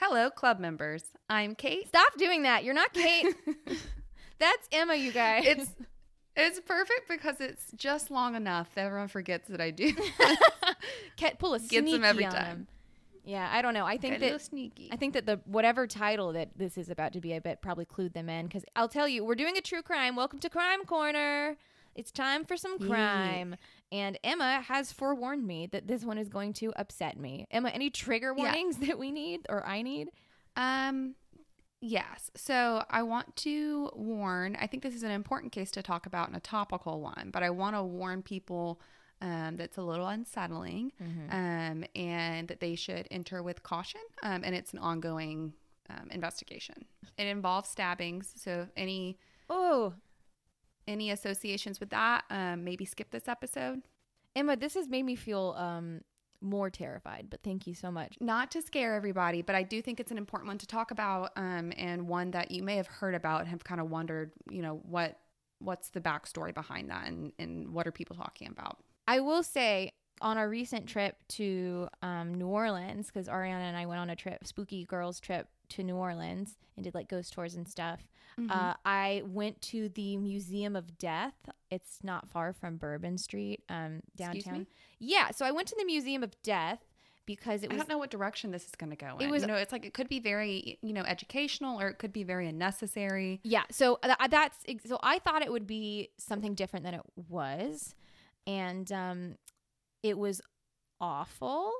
Hello, club members. I'm Kate. Stop doing that. You're not Kate. That's Emma, you guys. It's it's perfect because it's just long enough that everyone forgets that I do. Cat pull a Gets sneaky them every on time. them. Yeah, I don't know. I think that sneaky. I think that the whatever title that this is about to be, I bet probably clued them in because I'll tell you, we're doing a true crime. Welcome to Crime Corner. It's time for some Yeah. crime, and Emma has forewarned me that this one is going to upset me. Emma, any trigger Yeah. warnings that we need or I need? Um, yes. So I want to warn. I think this is an important case to talk about and a topical one, but I want to warn people um, that's a little unsettling, um, and that they should enter with caution. Um, and it's an ongoing um, investigation. It involves stabbings, so any Oh, any associations with that, um, maybe skip this episode. Emma, this has made me feel um more terrified. But thank you so much. not to scare everybody, but I do think it's an important one to talk about, um, and one that you may have heard about and have kind of wondered, you know, what what's the backstory behind that, and and what are people talking about? I will say on our recent trip to um, New Orleans, because Ariana and I went on a trip, spooky girls trip to New Orleans and did like ghost tours and stuff. Mm-hmm. Uh, I went to the Museum of Death. It's not far from Bourbon Street, um, downtown. Yeah, so I went to the Museum of Death because it I don't know what direction this is going to go. It was- you know, it's like it could be very, you know, educational, or it could be very unnecessary. Yeah, so th- that's so I thought it would be something different than it was, and um, it was awful.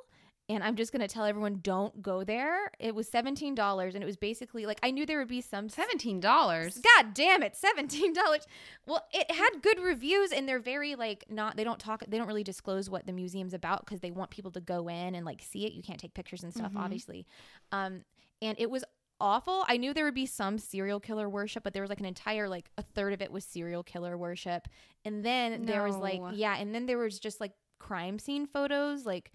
And I'm just gonna tell everyone don't go there. It was seventeen dollars, and it was basically like I knew there would be some. Seventeen dollars. God damn it, seventeen dollars. Well, it had good reviews, and they're very like not. They don't talk. They don't really disclose what the museum's about because they want people to go in and like see it. You can't take pictures and stuff, Mhm. obviously. Um, and it was awful. I knew there would be some serial killer worship, but there was like an entire like a third of it was serial killer worship, and then there was like yeah, and then there was just like crime scene photos, like.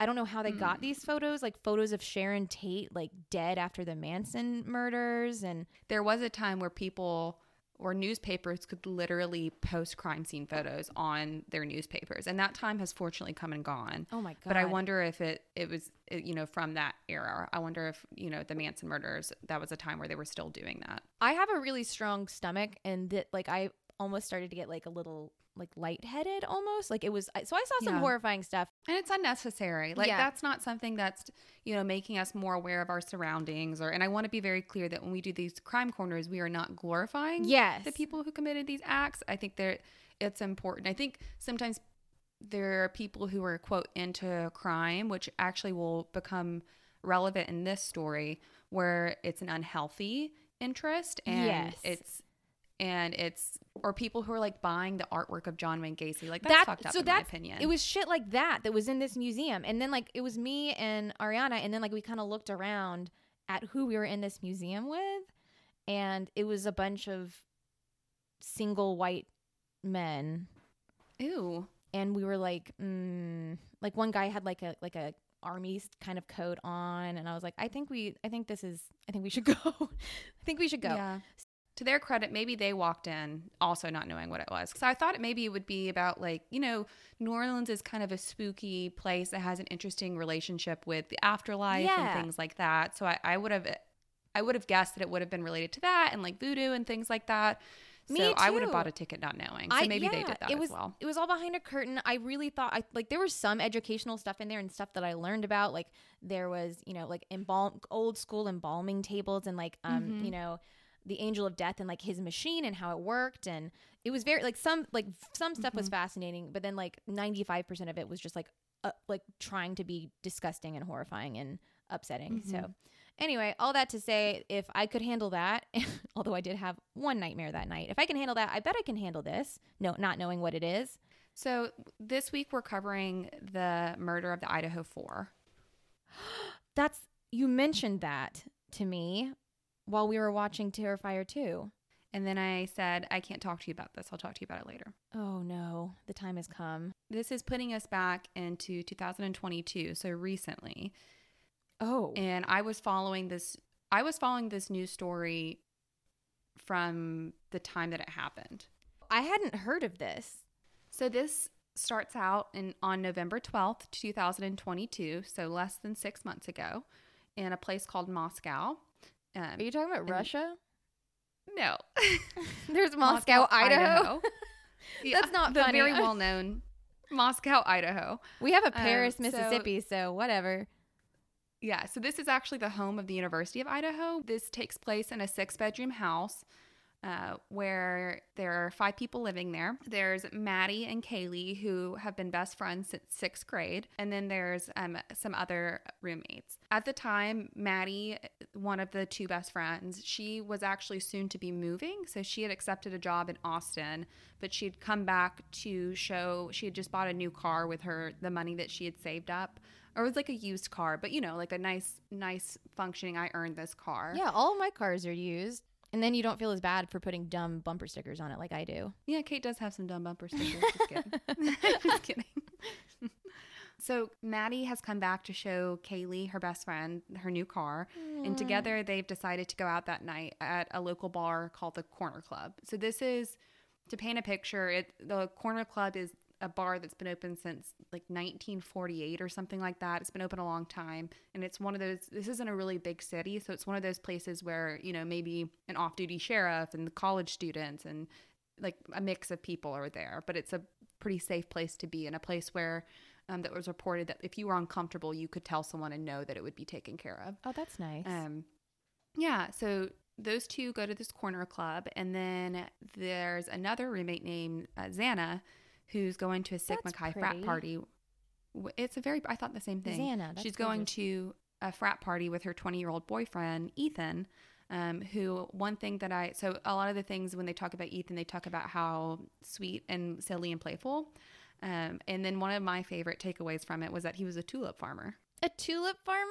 I don't know how they got Hmm. these photos, like photos of Sharon Tate, like dead after the Manson murders, and There was a time where people or newspapers could literally post crime scene photos on their newspapers, and that time has fortunately come and gone. oh my god! But I wonder if it it was uh, you know from that era. I wonder if you know the Manson murders that was a time where they were still doing that. I have a really strong stomach, and that like I almost started to get like a little like lightheaded almost. Like it was. I- So I saw some Yeah. horrifying stuff. And it's unnecessary. Like Yeah. that's not something that's you know making us more aware of our surroundings. Or and I want to be very clear that when we do these crime corners, we are not glorifying Yes. the people who committed these acts. I think they're it's important. I think sometimes there are people who are quote into crime, which actually will become relevant in this story, where it's an unhealthy interest and Yes. it's and it's or people who are like buying the artwork of John Wayne Gacy. Like that's fucked up so in my opinion. it was shit like that that was in this museum, and then like it was me and Ariana, and then like we kind of looked around at who we were in this museum with, and it was a bunch of single white men Ew. and we were like mm, like one guy had like a like a army kind of coat on and i was like i think we i think this is i think we should go i think we should go Yeah. To their credit, maybe they walked in also not knowing what it was. So I thought it maybe it would be about like, you know, New Orleans is kind of a spooky place that has an interesting relationship with the afterlife Yeah. and things like that. So I, I would have I would have guessed that it would have been related to that and like voodoo and things like that. Me so I would have bought a ticket not knowing. So I- maybe they did that it as well. It was all behind a curtain. I really thought I like there was some educational stuff in there and stuff that I learned about. Like there was, you know, like embalm old school embalming tables and like um, Mhm. you know, the angel of death and like his machine and how it worked and it was very like some like some stuff was Mhm. fascinating, but then like 95% of it was just like uh, like trying to be disgusting and horrifying and upsetting. So Mhm. anyway, all that to say if I could handle that, although I did have one nightmare that night. If I can handle that, I bet I can handle this. No, not knowing what it is. So this week we're covering the murder of the Idaho Four. That's you mentioned that to me while we were watching Terrifier 2. And then I said, I can't talk to you about this. I'll talk to you about it later. Oh no, the time has come. This is putting us back into 2022, so recently. Oh. And I was following this I was following this news story from the time that it happened. I hadn't heard of this. So this starts out in on November 12th, 2022, so less than 6 months ago. in a place called Moscow. Um, Are you talking about and- Russia? no, There's Moscow, Idaho. Yeah, That's not the funny. very well known Moscow, Idaho. We have a Um, Paris, so- Mississippi, so whatever. Yeah, so this is actually the home of the University of Idaho. This takes place in a six bedroom house uh, where there are five people living there. There's Maddie and Kaylee, who have been best friends since sixth grade. And then there's um, some other roommates. At the time, Maddie, one of the two best friends, she was actually soon to be moving. So she had accepted a job in Austin, but she had come back to show she had just bought a new car with her, the money that she had saved up or it was like a used car, but you know, like a nice, nice functioning. I earned this car. Yeah, all my cars are used. And then you don't feel as bad for putting dumb bumper stickers on it like I do. yeah. Kate does have some dumb bumper stickers. Just kidding. Just kidding. so Maddie has come back to show Kaylee, her best friend, her new car, and together they've decided to go out that night at a local bar called the Corner Club. So this is to paint a picture. It the Corner Club is a bar that's been open since like 1948 or something like that. It's been open a long time. And it's one of those, this isn't a really big city. So it's one of those places where, you know, maybe an off duty sheriff and the college students and like a mix of people are there. But it's a pretty safe place to be and a place where um, that was reported that if you were uncomfortable, you could tell someone and know that it would be taken care of. Oh, that's nice. Um, yeah, so those two go to this corner club, and then there's another roommate named uh, Xana who's going to a Sigma That's Chi frat party. It's a very, I thought the same thing. Xana, She's going to a frat party with her 20 year old boyfriend, Ethan. Um, who one thing that I so a lot of the things when they talk about Ethan, they talk about how sweet and silly and playful. Um, and then one of my favorite takeaways from it was that he was a tulip farmer. a tulip farmer?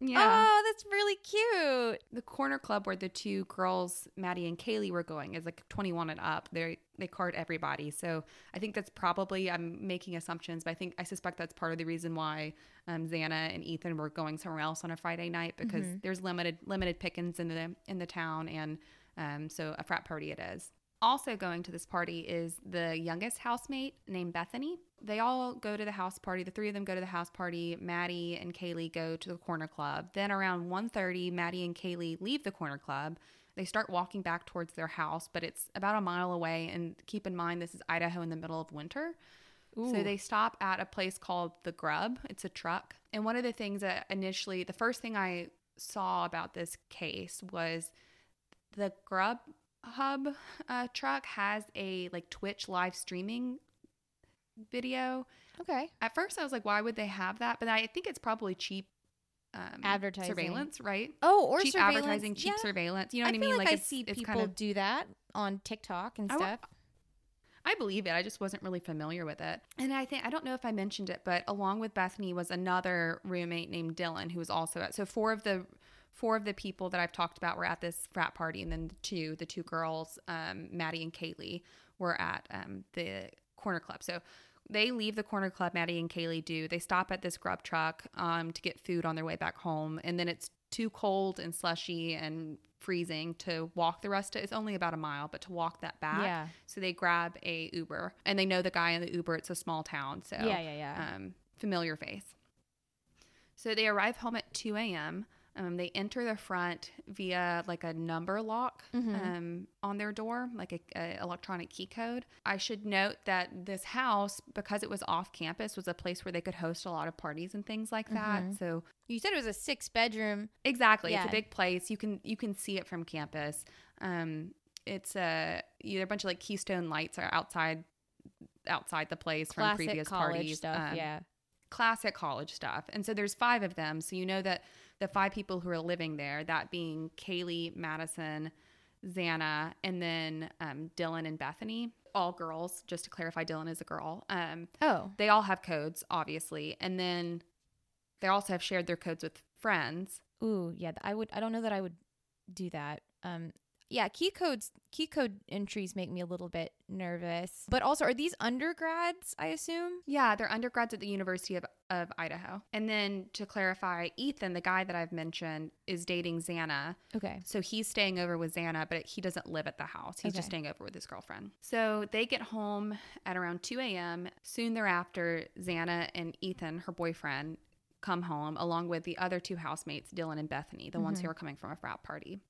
Yeah. Oh, that's really cute. the corner club where the two girls, Maddie and Kaylee, were going is like 21 and up. They they card everybody. So I think that's probably I'm making assumptions, but I think I suspect that's part of the reason why um, Xana and Ethan were going somewhere else on a Friday night because there's limited limited pickings in the in the town, and um, so a frat party it is. Also going to this party is the youngest housemate named Bethany. They all go to the house party. The three of them go to the house party. Maddie and Kaylee go to the corner club. Then around 1.30, Maddie and Kaylee leave the corner club. They start walking back towards their house, but it's about a mile away. And keep in mind, this is Idaho in the middle of winter. So they stop at a place called The Grub. It's a truck. And one of the things that initially, the first thing I saw about this case was the Grub Hub uh, truck has a like Twitch live streaming video. Okay. At first, I was like, why would they have that? But I think it's probably cheap um, Advertising. surveillance, right? Oh, or cheap advertising, cheap Yeah. surveillance. You know what I, feel mean? Like, I it's, see people kind of do that on TikTok and I stuff. I believe it. I just wasn't really familiar with it. And I think I don't know if I mentioned it, but along with Bethany was another roommate named Dylan who was also at so four of the four of the people that I've talked about were at this frat party and then the two, the two girls, um, Maddie and Kaylee, were at um, the corner club. So they leave the corner club, Maddie and Kaylee do. They stop at this grub truck um, to get food on their way back home. And then it's too cold and slushy and freezing to walk the rest of it's only about a mile, but to walk that back. Yeah. So they grab a Uber and they know the guy in the Uber. It's a small town. So Yeah, yeah, yeah. Um, familiar face. So they arrive home at 2 a.m. Um, they enter the front via like a number lock Mm-hmm. um, on their door, like a, a electronic key code. I should note that this house, because it was off campus, was a place where they could host a lot of parties and things like that. Mm-hmm. So You said it was a six bedroom. Exactly. It's a big place. You can you can see it from campus. Um, it's a you know, a bunch of like Keystone lights are outside outside the place from previous college parties. stuff. Um, yeah. Classic college stuff. And so there's five of them. So you know that the five people who are living there, that being Kaylee, Madison, Xana, and then um, Dylan and Bethany, all girls. Just to clarify, Dylan is a girl. Um, Oh. they all have codes, obviously, and then they also have shared their codes with friends. Ooh, yeah. I would. I don't know that I would do that. Um. Yeah. Key codes. Key code entries make me a little bit nervous. But also, are these undergrads? I assume. Yeah, they're undergrads at the University of, of Idaho. And then to clarify, Ethan, the guy that I've mentioned, is dating Xana. Okay. So he's staying over with Xana, but he doesn't live at the house. He's just staying over with his girlfriend. So they get home at around 2 a.m. Soon thereafter, Xana and Ethan, her boyfriend, come home along with the other two housemates, Dylan and Bethany, the ones Mhm. who are coming from a frat party.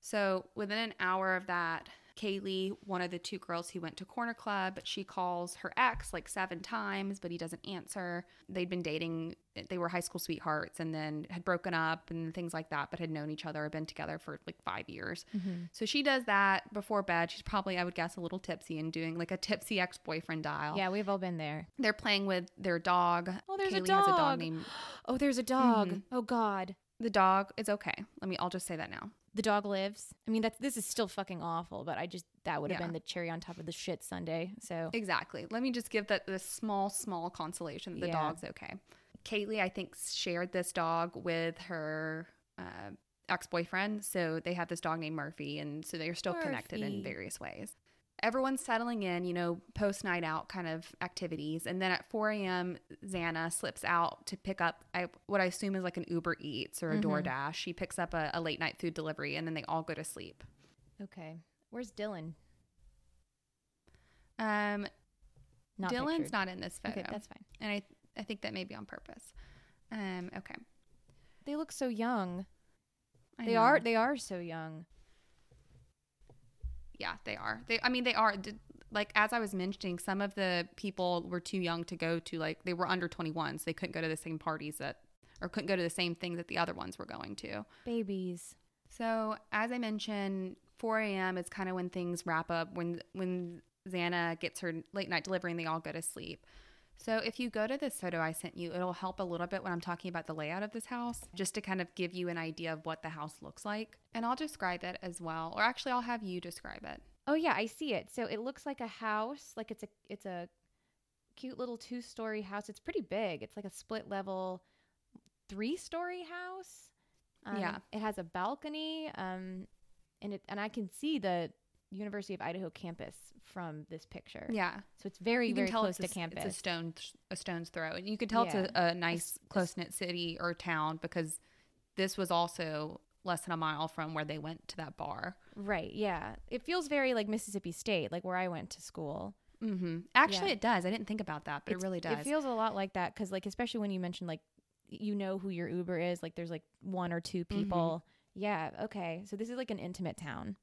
So within an hour of that, Kaylee, one of the two girls who went to Corner Club, she calls her ex like seven times, but he doesn't answer. They'd been dating, they were high school sweethearts and then had broken up and things like that, but had known each other, been together for like five years. Mm-hmm. So she does that before bed. She's probably, I would guess, a little tipsy and doing like a tipsy ex boyfriend dial. Yeah, we've all been there. They're playing with their dog. Oh, there's a Kaylee has a dog dog. named. Oh, there's a dog. Mhm. Oh God, The dog is okay. Let me, I'll just say that now. The dog lives. I mean, that's this is still fucking awful, but I just that would have Yeah. been the cherry on top of the shit sundae. So Exactly. Let me just give that this small, small consolation that the Yeah. dog's okay. Kaylee, I think, shared this dog with her uh, ex boyfriend. So they have this dog named Murphy, and so they're still connected in various ways. Everyone's settling in, you know, post night out kind of activities. And then at 4 a.m., Xana slips out to pick up I, what I assume is like an Uber Eats or a Mhm. DoorDash. She picks up a, a late night food delivery, and then they all go to sleep. okay, where's Dylan? Um, Not Dylan's pictured. not in this photo. Okay, that's fine. and I, I think that may be on purpose. Um, okay. They look so young. I They know. are. They are so young. Yeah, they are. They. I mean, they are. Like as I was mentioning, some of the people were too young to go to. Like they were under twenty one, so they couldn't go to the same parties that, or couldn't go to the same things that the other ones were going to. Babies. So as I mentioned, four a.m. is kind of when things wrap up. When when Xana gets her late night delivery and they all go to sleep. So if you go to this photo I sent you, it'll help a little bit when I'm talking about the layout of this house, just to kind of give you an idea of what the house looks like. And I'll describe it as well. Or actually I'll have you describe it. Oh yeah, I see it. So it looks like a house. Like it's a it's a cute little two story house. It's pretty big. It's like a split level three story house. Um, Yeah. It has a balcony. Um, and it and I can see the University of Idaho campus from this picture. Yeah. So it's very very close it's to a, campus. It's a stone a stone's throw. And you can tell it's a, a nice close knit city or town because this was also less than a mile from where they went to that bar. right. Yeah. It feels very like Mississippi State, like where I went to school. Mm-hmm. Actually, Yeah. it does. I didn't think about that, but It's- it really does. It feels a lot like that because, like, especially when you mentioned like you know who your Uber is, like there's like one or two Mm-hmm. people. Yeah, okay. So this is like an intimate town,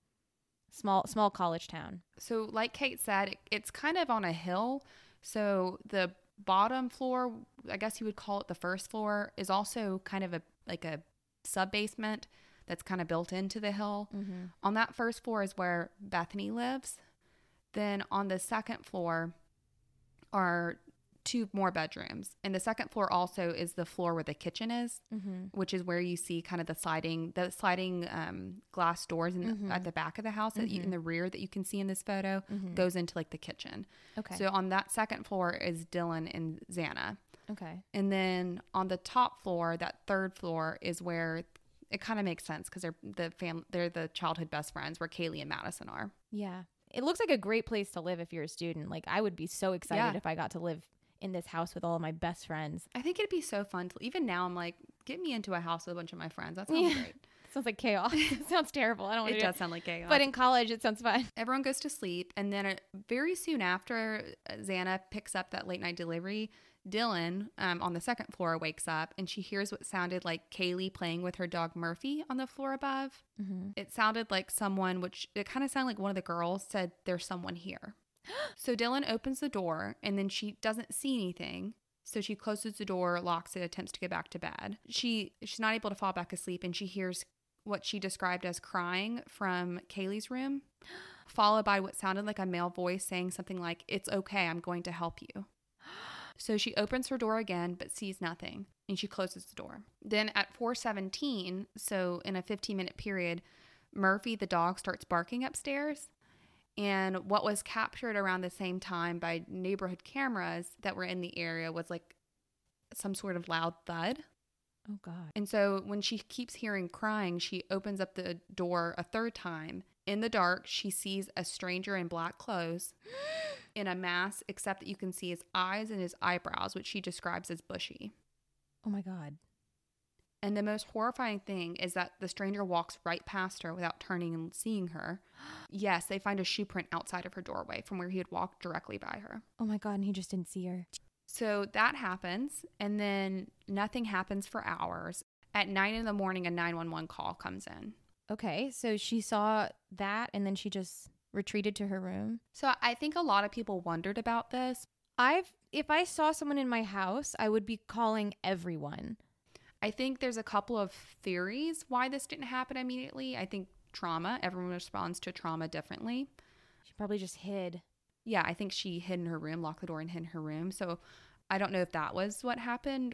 small small college town. so, like Kate said, it, it's kind of on a hill. So the bottom floor, I guess you would call it the first floor, is also kind of a like a sub basement that's kind of built into the hill. Mm-hmm. On that first floor is where Bethany lives. Then on the second floor are two more bedrooms. And the second floor also is the floor where the kitchen is. Mm-hmm. which is where you see kind of the sliding the sliding um, glass doors in the, Mhm. at the back of the house that you, in Mhm. the rear that you can see in this photo Mm-hmm. goes into like the kitchen. Okay. So on that second floor is Dylan and Xana. okay. And then on the top floor, that third floor is where it kind of makes sense because they're the fam they're the childhood best friends where Kaylee and Madison are. Yeah. It looks like a great place to live if you're a student. Like I would be so excited Yeah. if I got to live in this house with all of my best friends. I think it'd be so fun to even now I'm like, get me into a house with a bunch of my friends. That sounds Yeah. great. sounds like chaos. it sounds terrible. I don't want It do does sound like chaos. But in college, it sounds fun. everyone goes to sleep and then uh, very soon after uh, xana picks up that late night delivery dylan um, on the second floor wakes up and she hears what sounded like kaylee playing with her dog murphy on the floor above Mm-hmm. it sounded like someone which it kind of sounded like one of the girls said there's someone here so dylan opens the door and then she doesn't see anything so she closes the door locks it attempts to get back to bed she she's not able to fall back asleep and she hears what she described as crying from kaylee's room followed by what sounded like a male voice saying something like it's okay i'm going to help you so she opens her door again but sees nothing and she closes the door. Then at 417, so in a 15 minute period, Murphy the dog starts barking upstairs. And what was captured around the same time by neighborhood cameras that were in the area was like some sort of loud thud. Oh God. And so when she keeps hearing crying, she opens up the door a third time. In the dark, she sees a stranger in black clothes in a mask, except that you can see his eyes and his eyebrows, which she describes as bushy. Oh my God. And the most horrifying thing is that the stranger walks right past her without turning and seeing her. Yes, they find a shoe print outside of her doorway from where he had walked directly by her. Oh my God. And he just didn't see her. So that happens, and then nothing happens for hours. At nine in the morning, a 911 call comes in. Okay, so she saw that and then she just retreated to her room. So I think a lot of people wondered about this. I've if I saw someone in my house, I would be calling everyone. I think there's a couple of theories why this didn't happen immediately. I think trauma, everyone responds to trauma differently. She probably just hid. Yeah, I think she hid in her room, locked the door, and hid in her room. So I don't know if that was what happened.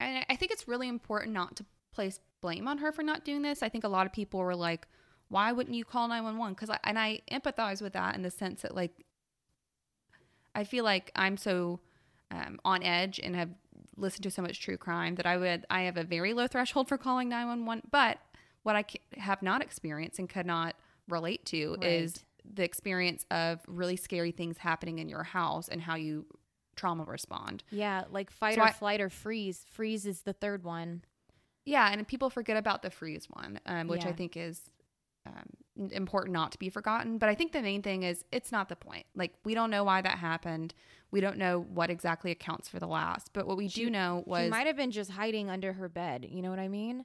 And I think it's really important not to place blame on her for not doing this. I think a lot of people were like, why wouldn't you call 911? Because I, and I empathize with that in the sense that, like, I feel like I'm so um, on edge and have listened to so much true crime that I would, I have a very low threshold for calling 911. But what I have not experienced and could not relate to Right. is the experience of really scary things happening in your house and how you trauma respond. Yeah, like fight So or I- flight or freeze. Freeze is the third one. Yeah, and people forget about the freeze one, um, which I think is um, important not to be forgotten. But I think the main thing is it's not the point. Like we don't know why that happened. We don't know what exactly accounts for the last. But what we She- do know was she might have been just hiding under her bed. You know what I mean?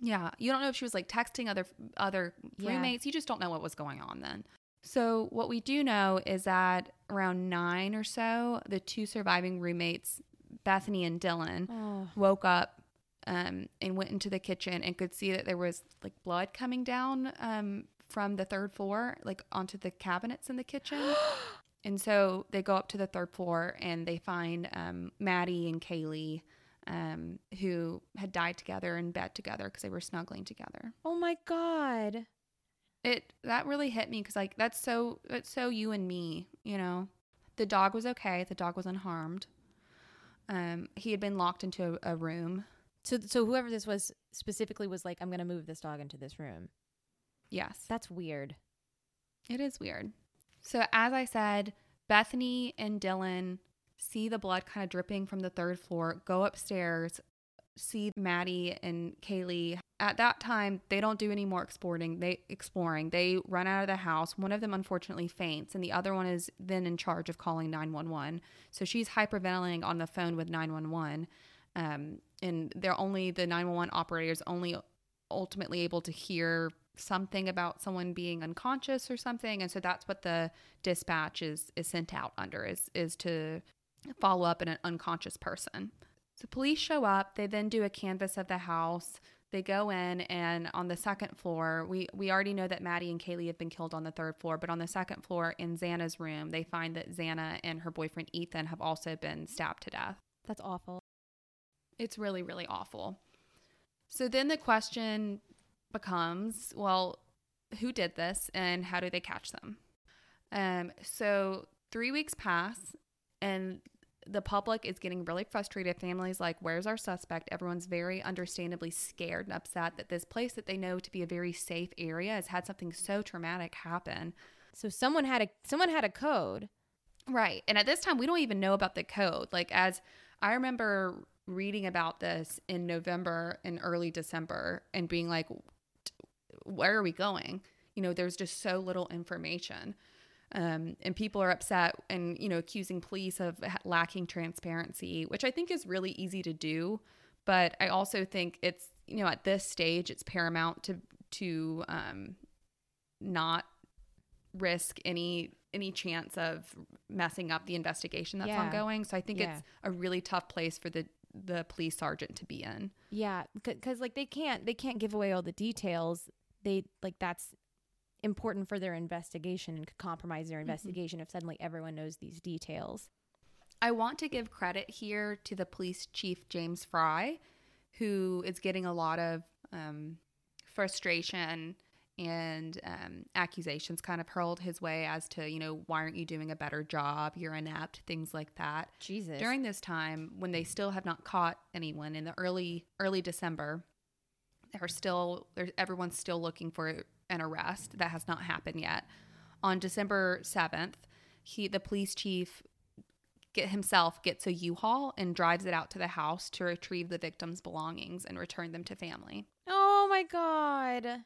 Yeah, you don't know if she was like texting other other Yeah. roommates. You just don't know what was going on then. So what we do know is that around nine or so, the two surviving roommates, Bethany and Dylan, Oh, woke up um, and went into the kitchen and could see that there was like blood coming down um, from the third floor, like onto the cabinets in the kitchen. and so they go up to the third floor and they find um, Maddie and Kaylee, um, who had died together in bed together because they were snuggling together. oh my god. It that really hit me because like that's so that's so you and me, you know. The dog was okay. The dog was unharmed. Um, he had been locked into a, a room. So so whoever this was specifically was like, I'm gonna move this dog into this room. Yes. That's weird. It is weird. So, as I said, Bethany and Dylan see the blood kind of dripping from the third floor, go upstairs, see Maddie and Kaylee. At that time, they don't do any more exploring. They exploring. They run out of the house. One of them unfortunately faints, and the other one is then in charge of calling 911. So she's hyperventilating on the phone with 911. Um, and they're only the 911 operators only ultimately able to hear something about someone being unconscious or something and so that's what the dispatch is is sent out under is is to follow up in an unconscious person so police show up they then do a canvass of the house they go in and on the second floor we we already know that maddie and kaylee have been killed on the third floor but on the second floor in xana's room they find that xana and her boyfriend ethan have also been stabbed to death That's awful. it's really, really awful. So then the question becomes well, who did this and how do they catch them? Um, so three weeks pass and the public is getting really frustrated. Families like, where's our suspect? Everyone's very understandably scared and upset that this place that they know to be a very safe area has had something so traumatic happen. So someone had a someone had a code. Right. And at this time, we don't even know about the code. Like, as I remember reading about this in November and early December and being like, where are we going? You know, there's just so little information. Um, and people are upset and, you know, accusing police of lacking transparency, which I think is really easy to do. But I also think it's, you know, at this stage, it's paramount to, to, um, not risk any any chance of messing up the investigation that's Yeah. ongoing. So I think Yeah. it's a really tough place for the the police sergeant to be in. Yeah, because like they can't they can't give away all the details. They like that's important for their investigation and could compromise their investigation if suddenly everyone knows these details. I want to give credit here to the police chief James Fry, who is getting a lot of um, frustration and um, accusations kind of hurled his way as to you know why aren't you doing a better job? You're inept, things like that. Jesus. during this time when they still have not caught anyone in the early early December they're still everyone's still looking for an arrest that has not happened yet on December 7th he the police chief get himself gets a U-Haul and drives it out to the house to retrieve the victims belongings and return them to family oh my god.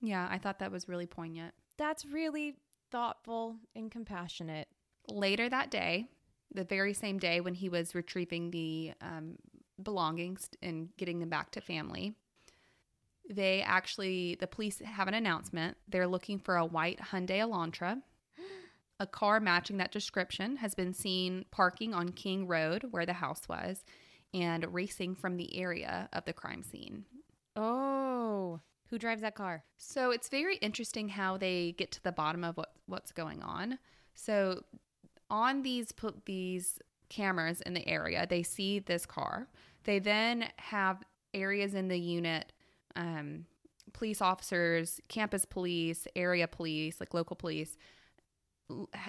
yeah i thought that was really poignant That's really thoughtful and compassionate. later that day the very same day when he was retrieving the um, belongings and getting them back to family. They actually, the police have an announcement. They're looking for a white Hyundai Elantra. A car matching that description has been seen parking on King Road, where the house was, and racing from the area of the crime scene. Oh, who drives that car? So it's very interesting how they get to the bottom of what what's going on. So on these these cameras in the area, they see this car. They then have areas in the unit, um, police officers, campus police, area police, like local police.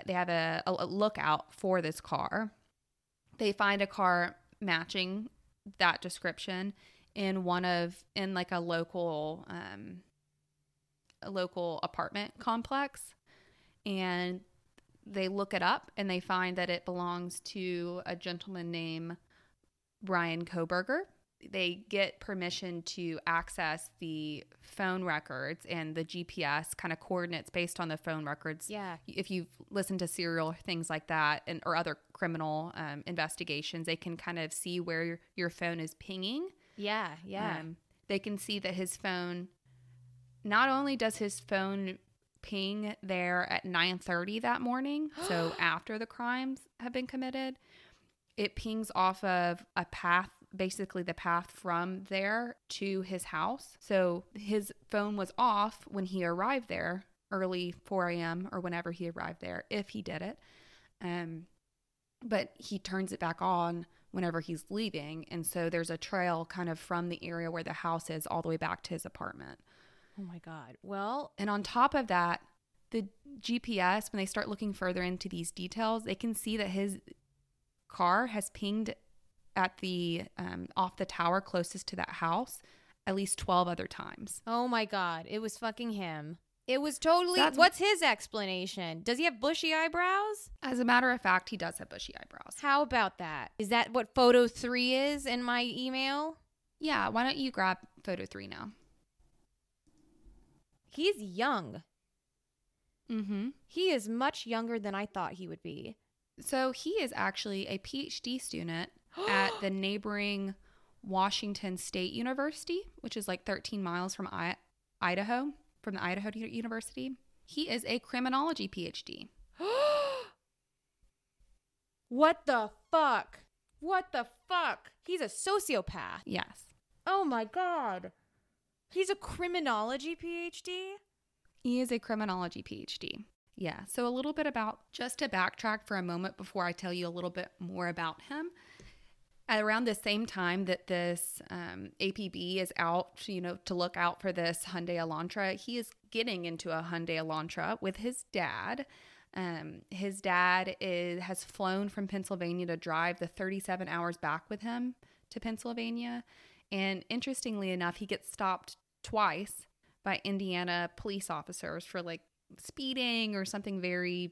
They have a, a lookout for this car. They find a car matching that description in one of in like a local um, a local apartment complex and they look it up and they find that it belongs to a gentleman named Bryan Kohberger. They get permission to access the phone records and the GPS kind of coordinates based on the phone records. Yeah. If you've listened to serial things like that and or other criminal um, investigations, they can kind of see where your, your phone is pinging. Yeah, yeah. Um, they can see that his phone. Not only does his phone ping there at 9:30 that morning, so after the crimes have been committed, it pings off of a path, basically the path from there to his house. So his phone was off when he arrived there, early 4 a.m. or whenever he arrived there, if he did it. Um, but he turns it back on whenever he's leaving. And so there's a trail kind of from the area where the house is all the way back to his apartment. oh my god. Well, And on top of that, the GPS, when they start looking further into these details, they can see that his car has pinged at the um, off the tower closest to that house at least 12 other times. oh my god, it was fucking him. It was totally. That's- what's his explanation? Does he have bushy eyebrows? As a matter of fact, he does have bushy eyebrows. How about that? Is that what photo three is in my email? Yeah, why don't you grab photo three now? He's young. Mm-hmm. He is much younger than I thought he would be. So he is actually a PhD student at the neighboring Washington State University, which is like 13 miles from I- Idaho, from the Idaho University. He is a criminology PhD. what the fuck? What the fuck? He's a sociopath. Yes. Oh my god. He's a criminology PhD? He is a criminology PhD. Yeah. So a little bit about, just to backtrack for a moment before I tell you a little bit more about him. At around the same time that this um, APB is out, you know, to look out for this Hyundai Elantra, he is getting into a Hyundai Elantra with his dad. Um, his dad is has flown from Pennsylvania to drive the 37 hours back with him to Pennsylvania. And interestingly enough, he gets stopped twice by Indiana police officers for like speeding or something very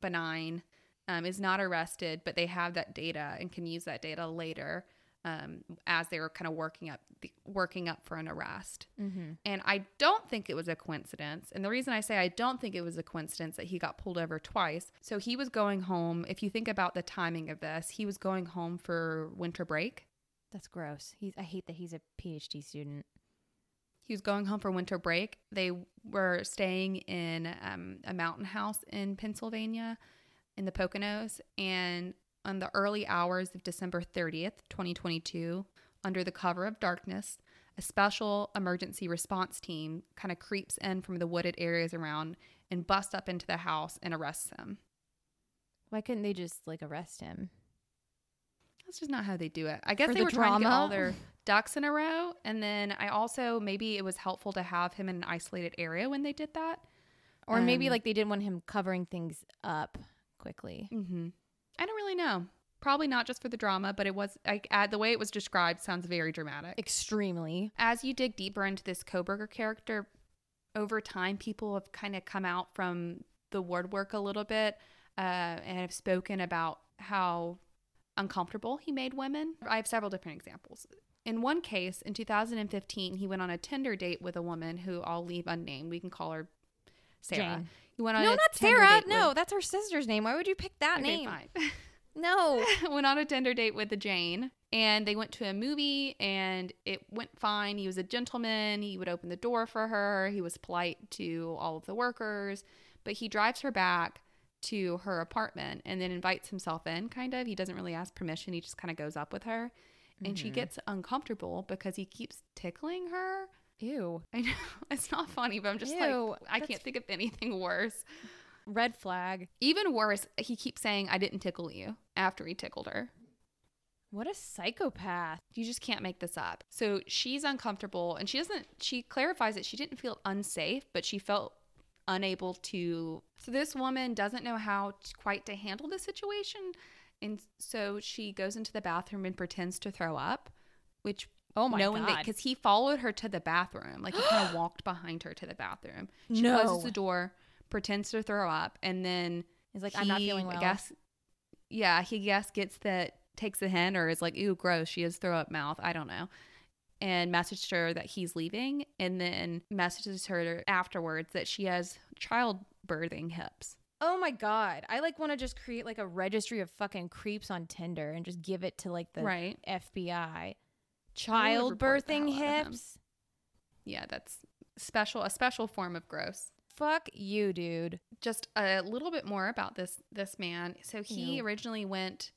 benign. Um, is not arrested, but they have that data and can use that data later um, as they were kind of working up working up for an arrest. Mm-hmm. And I don't think it was a coincidence. And the reason I say I don't think it was a coincidence that he got pulled over twice. So he was going home. If you think about the timing of this, he was going home for winter break. That's gross. He's I hate that he's a PhD student. He was going home for winter break. They were staying in um, a mountain house in Pennsylvania in the Poconos. And on the early hours of December 30th, 2022, under the cover of darkness, a special emergency response team kind of creeps in from the wooded areas around and busts up into the house and arrests him. Why couldn't they just like arrest him? That's just not how they do it. I guess For they the were trying to get all their ducks in a row. And then I also, maybe it was helpful to have him in an isolated area when they did that. Or maybe Um, like they didn't want him covering things up quickly. Mm-hmm. I don't really know. Probably not just for the drama, but it was like uh, the way it was described sounds very dramatic. Extremely. As you dig deeper into this Kohberger character, over time, people have kind of come out from the woodwork a little bit uh, and have spoken about how uncomfortable he made women. I have several different examples. In one case, in 2015, he went on a Tinder date with a woman who I'll leave unnamed. We can call her Sarah. Jane. Went on No, a not Sarah. No, with- that's her sister's name. Why would you pick that Okay, name? No. went on a Tinder date with a Jane and they went to a movie and it went fine. He was a gentleman. He would open the door for her. He was polite to all of the workers, but he drives her back to her apartment and then invites himself in kind of. He doesn't really ask permission. He just kind of goes up with her and she Mhm. gets uncomfortable because he keeps tickling her. Ew. I know it's not funny, but I'm just Ew, like I can't think of anything worse. Red flag. Even worse, he keeps saying I didn't tickle you after he tickled her. What a psychopath. You just can't make this up. So she's uncomfortable and she doesn't she clarifies that she didn't feel unsafe, but she felt unable to So this woman doesn't know how to, quite to handle the situation and so she goes into the bathroom and pretends to throw up, which Oh my knowing that god. because he followed her to the bathroom, like he kind of walked behind her to the bathroom. She No. closes the door, pretends to throw up, and then He's like, I'm not feeling well. Guess, yeah, he guess gets that takes the hint or is like, ooh, gross. She has throw up mouth. I don't know. And messaged her that he's leaving, and then messages her afterwards that she has childbirthing hips. Oh my god. I like want to just create like a registry of fucking creeps on Tinder and just give it to like the right? FBI. I would report the Childbirthing hell out of him. hips. Yeah, that's special. A special form of gross. Fuck you, dude. just a little bit more about this this man. So he Ew. originally went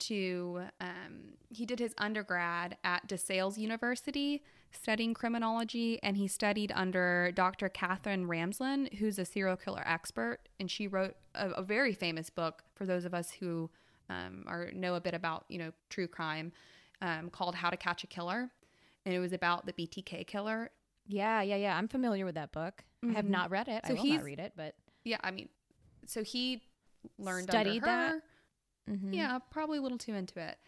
to um, he did his undergrad at DeSales University studying criminology, and he studied under Dr. Katherine Ramsland, who's a serial killer expert, and she wrote a, a very famous book for those of us who um, are know a bit about you know true crime um, called How to Catch a Killer, and it was about the BTK killer Yeah, yeah, yeah. I'm familiar with that book. I have Mhm. not read it. So I will not read it, but yeah, I mean, so he learned Studied under that? Mhm. Yeah, probably a little too into it.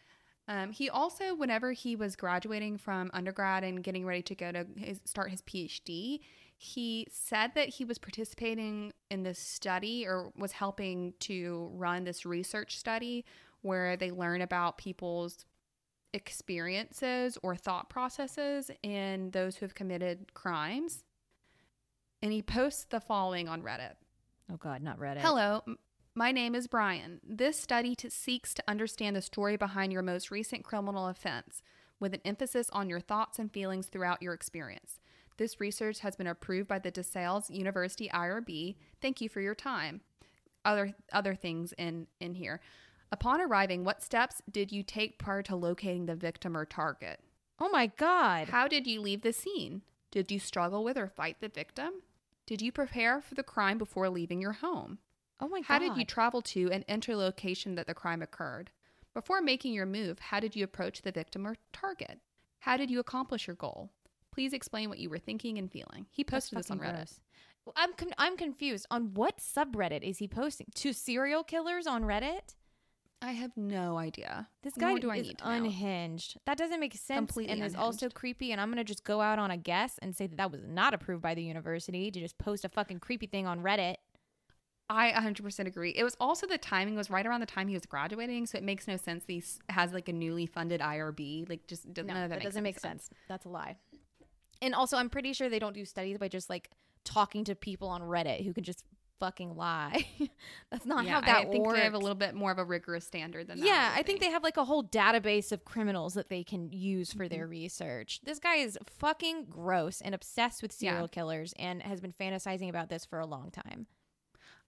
Um, he also, whenever he was graduating from undergrad and getting ready to go to his, start his PhD, he said that he was participating in this study or was helping to run this research study where they learn about people's experiences or thought processes in those who have committed crimes. And he posts the following on Reddit. Oh god, not read it. Hello, my name is Bryan. This study to seeks to understand the story behind your most recent criminal offense, with an emphasis on your thoughts and feelings throughout your experience. This research has been approved by the DeSales University IRB. Thank you for your time. Other other things in in here. Upon arriving, what steps did you take prior to locating the victim or target? Oh my god. How did you leave the scene? Did you struggle with or fight the victim? Did you prepare for the crime before leaving your home? Oh my god. How did you travel to and enter the location that the crime occurred? Before making your move, how did you approach the victim or target? How did you accomplish your goal? Please explain what you were thinking and feeling. He posted this on Reddit. gross. I'm con- I'm confused. On what subreddit is he posting? To serial killers on Reddit? I have no idea. This guy Nor do I is need to unhinged. That doesn't make sense Completely and is also creepy. And I'm gonna just go out on a guess and say that that was not approved by the university to just post a fucking creepy thing on Reddit. I 100% agree. It was also the timing was right around the time he was graduating, so it makes no sense that he has like a newly funded IRB. Like, just doesn't, No, that, that, doesn't make sense. That's a lie. And also, I'm pretty sure they don't do studies by just like talking to people on Reddit who can just fucking lie. That's not yeah, how that I think works. they have a little bit more of a rigorous standard than that. yeah, I think they have like a whole database of criminals that they can use for their research. This guy is fucking gross and obsessed with Yeah. serial killers and has been fantasizing about this for a long time.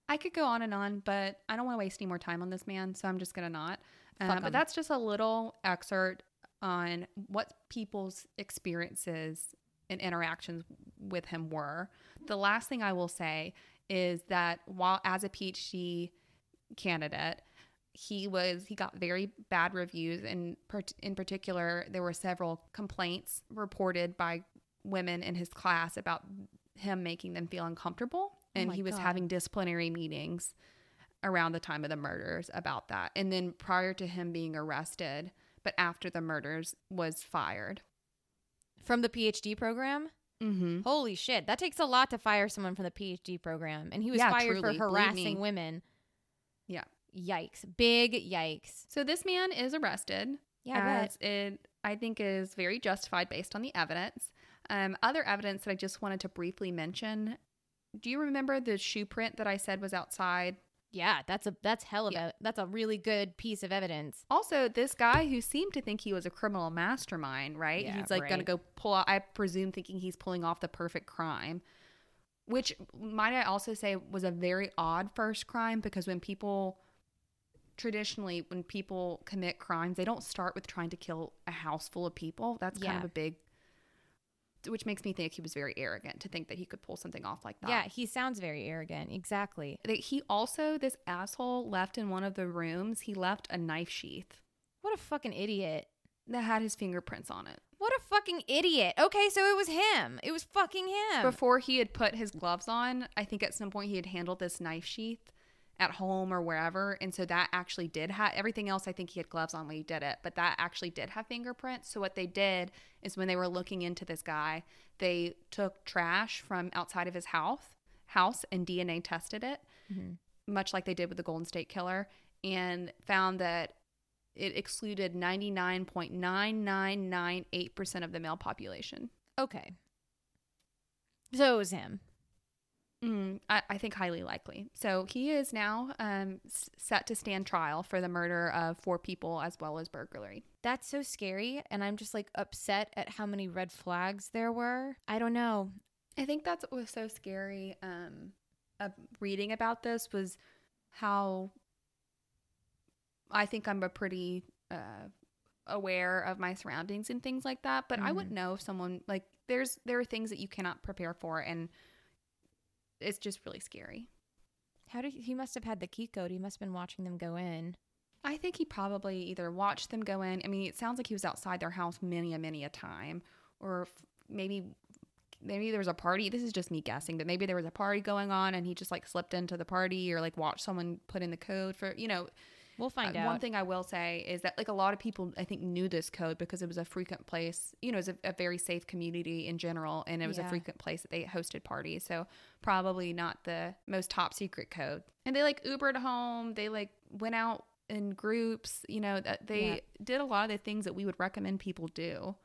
I could go on and on, but I don't want to waste any more time on this man, so I'm just gonna not. Fuck Um, but that's just a little excerpt on what people's experiences and interactions with him were. The last thing I will say is that while as a PhD candidate, he was he got very bad reviews and part- in particular there were several complaints reported by women in his class about him making them feel uncomfortable oh and my he was God. having disciplinary meetings around the time of the murders about that and then prior to him being arrested but after the murders was fired From the PhD program? Mm-hmm. Holy shit. That takes a lot to fire someone from the PhD program. And he was Yeah, fired truly, for harassing women. Yeah. Yikes. Big yikes. so this man is arrested Yeah, as it I think is very justified based on the evidence. Um, other evidence that I just wanted to briefly mention. Do you remember the shoe print that I said was outside Yeah, that's a that's hell of Yeah. a that's a really good piece of evidence. Also, this guy who seemed to think he was a criminal mastermind, right? Yeah, he's like going to go pull out, I presume, thinking he's pulling off the perfect crime, which, might I also say, was a very odd first crime because when people traditionally, when people commit crimes, they don't start with trying to kill a house full of people. That's kind Yeah. of a big, which makes me think he was very arrogant to think that he could pull something off like that. Yeah, he sounds very arrogant. Exactly. That He also, this asshole left in one of the rooms, he left a knife sheath What a fucking idiot. that had his fingerprints on it. What a fucking idiot. Okay, so it was him. It was fucking him. Before he had put his gloves on, I think at some point he had handled this knife sheath at home or wherever. And so that actually did have everything else. I think he had gloves on when he did it, but that actually did have fingerprints. So what they did is when they were looking into this guy, they took trash from outside of his house, house and DNA tested it, Mhm. much like they did with the Golden State Killer, and found that it excluded 99.9998% of the male population. Okay. So it was him. Mm, I, I think highly likely. So he is now um, s- set to stand trial for the murder of four people as well as burglary. That's so scary. And I'm just like upset at how many red flags there were. I don't know. I think that's what was so scary um, of reading about this was how I think I'm a pretty uh, aware of my surroundings and things like that. But I Mhm. wouldn't know if someone like there's there are things that you cannot prepare for, and it's just really scary. How did he must have had the key code? He must have been watching them go in. I think he probably either watched them go in. I mean, it sounds like he was outside their house many a many a time, or maybe maybe there was a party. This is just me guessing, but maybe there was a party going on and he just like slipped into the party or like watched someone put in the code for you know. We'll find uh, out. One thing I will say is that like a lot of people I think knew this code because it was a frequent place. You know, it was a, a very safe community in general, and it was a frequent place that they hosted parties. So probably not the most top secret code. And they like Ubered home. They like went out in groups. You know, that they Yeah. did a lot of the things that we would recommend people do.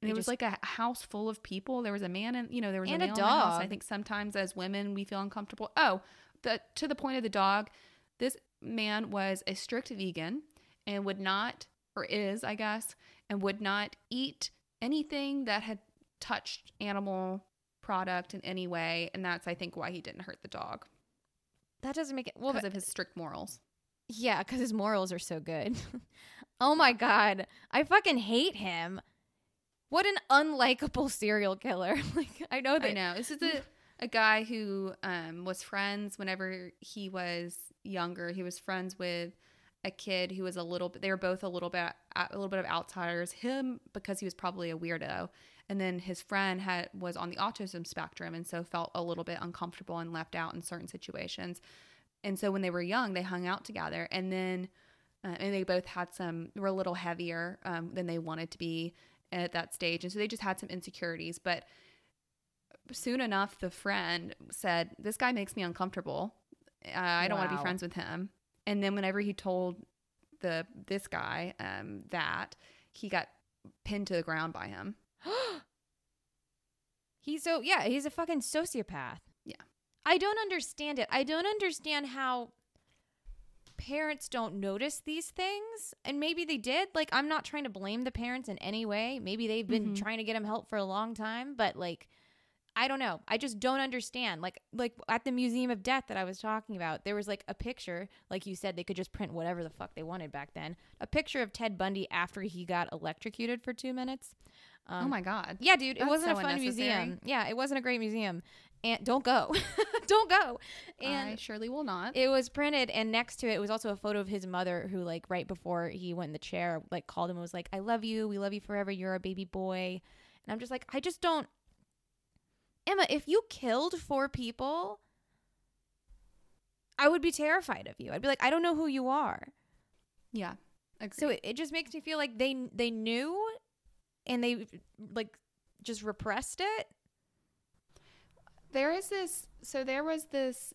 And it was just- like a house full of people. There was a man and you know there was And a a male in the house. I think sometimes as women we feel uncomfortable. Oh, the to the point of the dog, this man was a strict vegan and would not or is I guess and would not eat anything that had touched animal product in any way, and that's I think why he didn't hurt the dog that doesn't make it well. because of his strict morals. yeah, because his morals are so good. oh my god, I fucking hate him. What an unlikable serial killer. like I know that. I know. This is a, a guy who um, was friends whenever he was younger. He was friends with a kid who was a little bit, they were both a little bit, a little bit of outsiders. Him, because he was probably a weirdo. And then his friend had was on the autism spectrum and so felt a little bit uncomfortable and left out in certain situations. And so when they were young, they hung out together. And then, uh, and they both had some, were a little heavier um, than they wanted to be at that stage. And so they just had some insecurities. But soon enough, the friend said, This guy makes me uncomfortable. Uh, I don't want to be friends with him. And then whenever he told the this guy um, that, he got pinned to the ground by him. He's so yeah, he's a fucking sociopath. Yeah. I don't understand it. I don't understand how parents don't notice these things. And maybe they did. Like I'm not trying to blame the parents in any way. Maybe they've been Mhm. trying to get him help for a long time, but like I don't know. I just don't understand. Like like at the Museum of Death that I was talking about, there was like a picture, like you said they could just print whatever the fuck they wanted back then. A picture of Ted Bundy after he got electrocuted for 2 minutes. Um, oh my God. yeah, dude, it wasn't so a fun museum. Yeah, it wasn't a great museum. And don't go. don't go. And I surely will not. it was printed and next to it was also a photo of his mother who like right before he went in the chair like called him and was like, "I love you. We love you forever. You're our baby boy." And I'm just like, I just don't Emma, if you killed four people, I would be terrified of you. I'd be like, I don't know who you are. yeah. Agreed. So it, it just makes me feel like they they knew and they like just repressed it. There is this, so there was this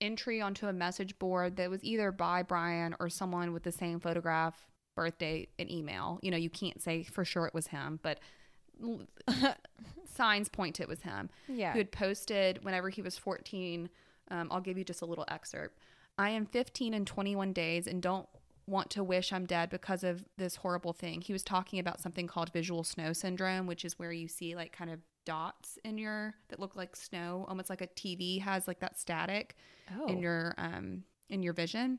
entry onto a message board that was either by Bryan or someone with the same photograph, birth date, and email. You know, you can't say for sure it was him, but signs point to it was him. Yeah. Who had posted whenever he was 14. Um, I'll give you just a little excerpt. I am 15 and 21 days and don't want to wish I'm dead because of this horrible thing. He was talking about something called visual snow syndrome, which is where you see like kind of dots in your that look like snow, almost like a TV has like that static Oh. in your um in your vision.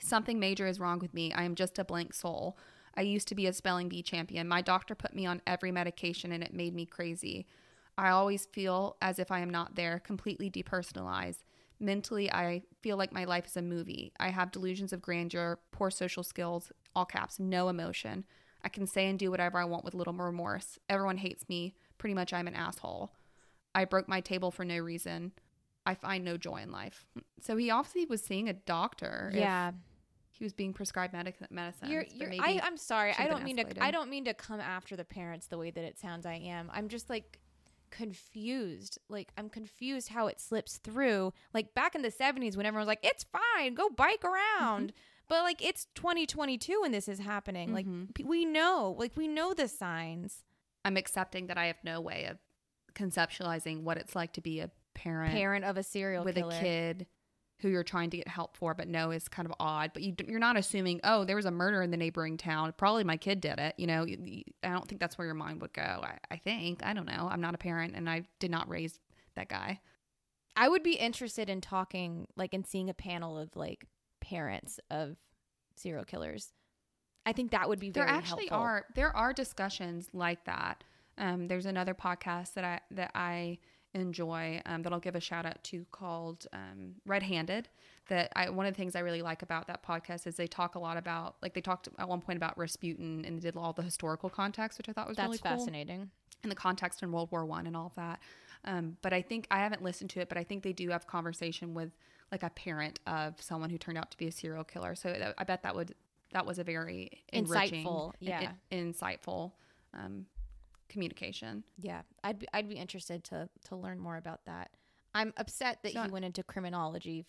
Something major is wrong with me. I am just a blank soul. I used to be a spelling bee champion. My doctor put me on every medication and it made me crazy. I always feel as if I am not there, completely depersonalized. Mentally, I feel like my life is a movie. I have delusions of grandeur, poor social skills, all caps, no emotion. I can say and do whatever I want with little remorse. Everyone hates me. Pretty much, I'm an asshole. I broke my table for no reason. I find no joy in life. So he obviously was seeing a doctor. if yeah. He was being prescribed medic- medicine. You're, you're, I, I'm sorry. I don't mean to. I don't mean to come after the parents the way that it sounds. I am. I'm just like confused. Like I'm confused how it slips through. Like back in the 70s when everyone was like, "It's fine, go bike around." But like it's 2022 and this is happening. Like Mhm. p- we know, like we know the signs. I'm accepting that I have no way of conceptualizing what it's like to be a parent, Parent of a serial with killer. a kid who you're trying to get help for, but no is kind of odd. But you, you're not assuming, oh, there was a murder in the neighboring town. Probably my kid did it. You know, I don't think that's where your mind would go. I, I think I don't know. I'm not a parent, and I did not raise that guy. I would be interested in talking, like, and seeing a panel of like parents of serial killers. I think that would be very helpful. there actually helpful. are there are discussions like that um, there's another podcast that i that i enjoy um, that i'll give a shout out to called um, red handed that i one of the things i really like about that podcast is they talk a lot about like they talked at one point about rasputin and they did all the historical context which i thought was That's really cool fascinating. and the context in World War One and all of that. Um, but I think I haven't listened to it, but I think they do have conversation with like a parent of someone who turned out to be a serial killer. So that- I bet that would that was a very enriching, Insightful, yeah. and insightful um, communication. Yeah, I'd be, I'd be interested to to learn more about that. I'm upset that So- he went into criminology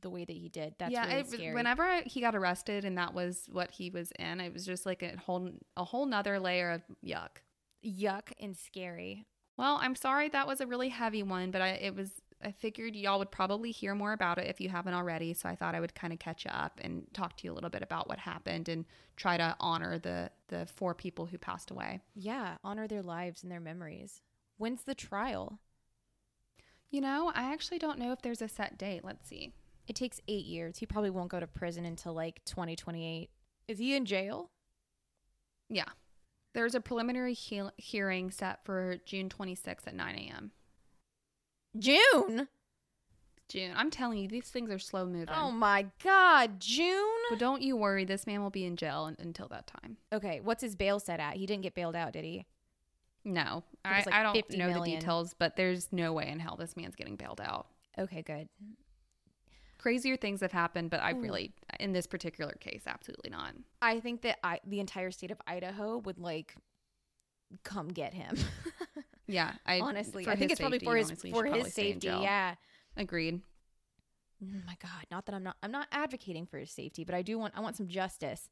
the way that he did. That's yeah, really it- scary. whenever I, he got arrested and that was what he was in, it was just like a whole a whole nother layer of yuck. Yuck and scary. Well, I'm sorry that was a really heavy one, but I it was I figured y'all would probably hear more about it if you haven't already, so I thought I would kind of catch you up and talk to you a little bit about what happened and try to honor the the four people who passed away. Yeah, honor their lives and their memories. When's the trial? You know, I actually don't know if there's a set date. Let's see. It takes eight years. He probably won't go to prison until like 2028. Is he in jail? Yeah. There's a preliminary he- hearing set for June 26th at 9 a.m. June. June. I'm telling you, these things are slow moving. Oh my God, June. But don't you worry, this man will be in jail un- until that time. Okay, what's his bail set at? He didn't get bailed out, did he? No, I, was like I don't 50 know the million. details, but there's no way in hell this man's getting bailed out. Okay, good. Crazier things have happened, but I really, in this particular case, absolutely not. I think that I, the entire state of Idaho would like come get him. Yeah, I honestly, I think it's probably for his honestly, for his safety. Yeah. agreed. Oh my God, not that I'm not I'm not advocating for his safety, but I do want I want some justice.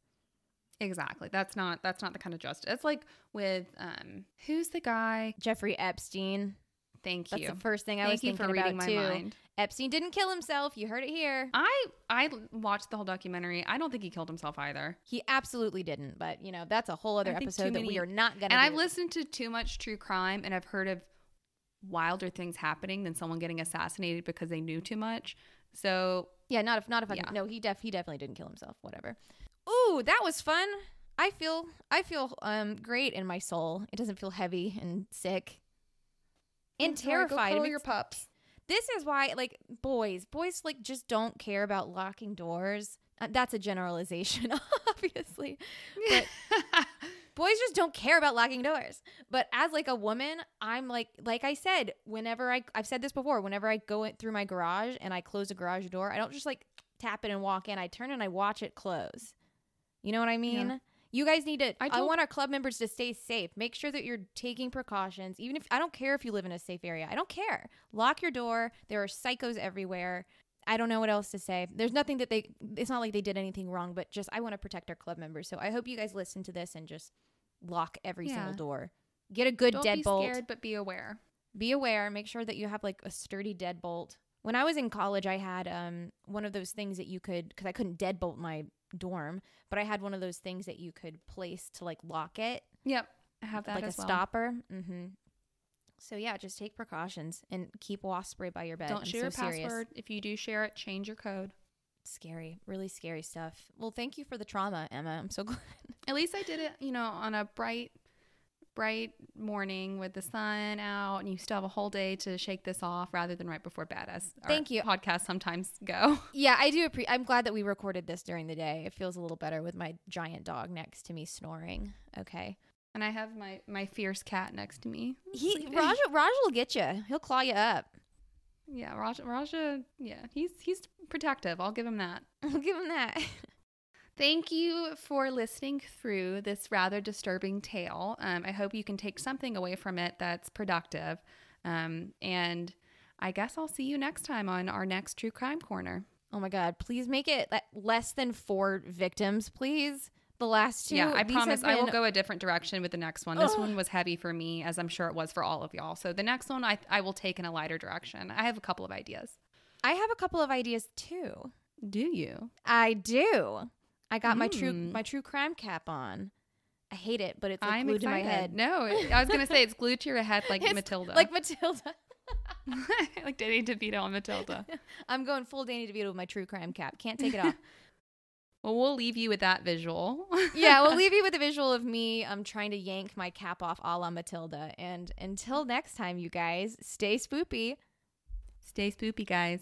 Exactly. That's not that's not the kind of justice. It's like with um, who's the guy? Jeffrey Epstein. Thank you. That's the first thing I Thank was you thinking for reading about my too. mind. Epstein didn't kill himself. You heard it here. I I watched the whole documentary. I don't think he killed himself either. He absolutely didn't, but you know that's a whole other I think too episode that we are not gonna. And I've listened to too much true crime, and I've heard of wilder things happening than someone getting assassinated because they knew too much. So Yeah, not if not if I Yeah. No, he def he definitely didn't kill himself. Whatever. Ooh, that was fun. I feel I feel um great in my soul. It doesn't feel heavy and sick and terrified. It makes- pups. this is why like boys boys like just don't care about locking doors. Uh, that's a generalization obviously. But boys just don't care about locking doors. But as like a woman i'm like like i said whenever i i've said this before whenever i go in through my garage and i close a garage door i don't just like tap it and walk in. I turn and i watch it close. You know what i mean you guys need to I I, want our club members to stay safe. Make sure that you're taking precautions. Even if i don't care if you live in a safe area. I don't care. Lock your door. There are psychos everywhere. I don't know what else to say. There's nothing that they it's not like they did anything wrong but just i want to protect our club members. So i hope you guys listen to this and just lock every single door. Get a good Don't be deadbolt scared, but be aware. be aware. Make sure that you have like a sturdy deadbolt When I was in college, I had um one of those things that you could because I couldn't deadbolt my dorm, but I had one of those things that you could place to like lock it, Yep. I have that like a well. stopper. Mm-hmm. So yeah, just take precautions and keep wasp spray by your bed. Don't I'm share so your serious. password. If you do share it, change your code. Scary, really scary stuff. Well, thank you for the trauma, Emma. I'm so glad. At least I did it, you know, on a bright, bright morning with the sun out, and you still have a whole day to shake this off, rather than right before bed, as our Thank you. podcasts sometimes go. Yeah, I do. Appre- I'm glad that we recorded this during the day. It feels a little better with my giant dog next to me snoring. Okay. And I have my my fierce cat next to me. He sleeping. Raja Raja will get you. He'll claw you up. Yeah, Raja, Raja, yeah, he's he's protective. I'll give him that. I'll give him that. Thank you for listening through this rather disturbing tale. Um, I hope you can take something away from it that's productive. Um, and I guess I'll see you next time on our next True Crime Corner. Oh my God! Please make it less than four victims, please. The last two. yeah, I promise have I will go a different direction with the next one. This Ugh. one was heavy for me, as I'm sure it was for all of y'all. So the next one I, I will take in a lighter direction. I have a couple of ideas. I have a couple of ideas too. Do you? I do. I got my true Mm. my true crime cap on. I hate it, but it's like glued excited. to my head. No, it- I was gonna say it's glued to your head like It's Matilda, Like Matilda. like Danny DeVito on Matilda. I'm going full Danny DeVito with my true crime cap. Can't take it off. Well, we'll leave you with that visual. yeah, we'll leave you with a visual of me um trying to yank my cap off a la Matilda. And until next time, you guys, stay spoopy. Stay spoopy, guys.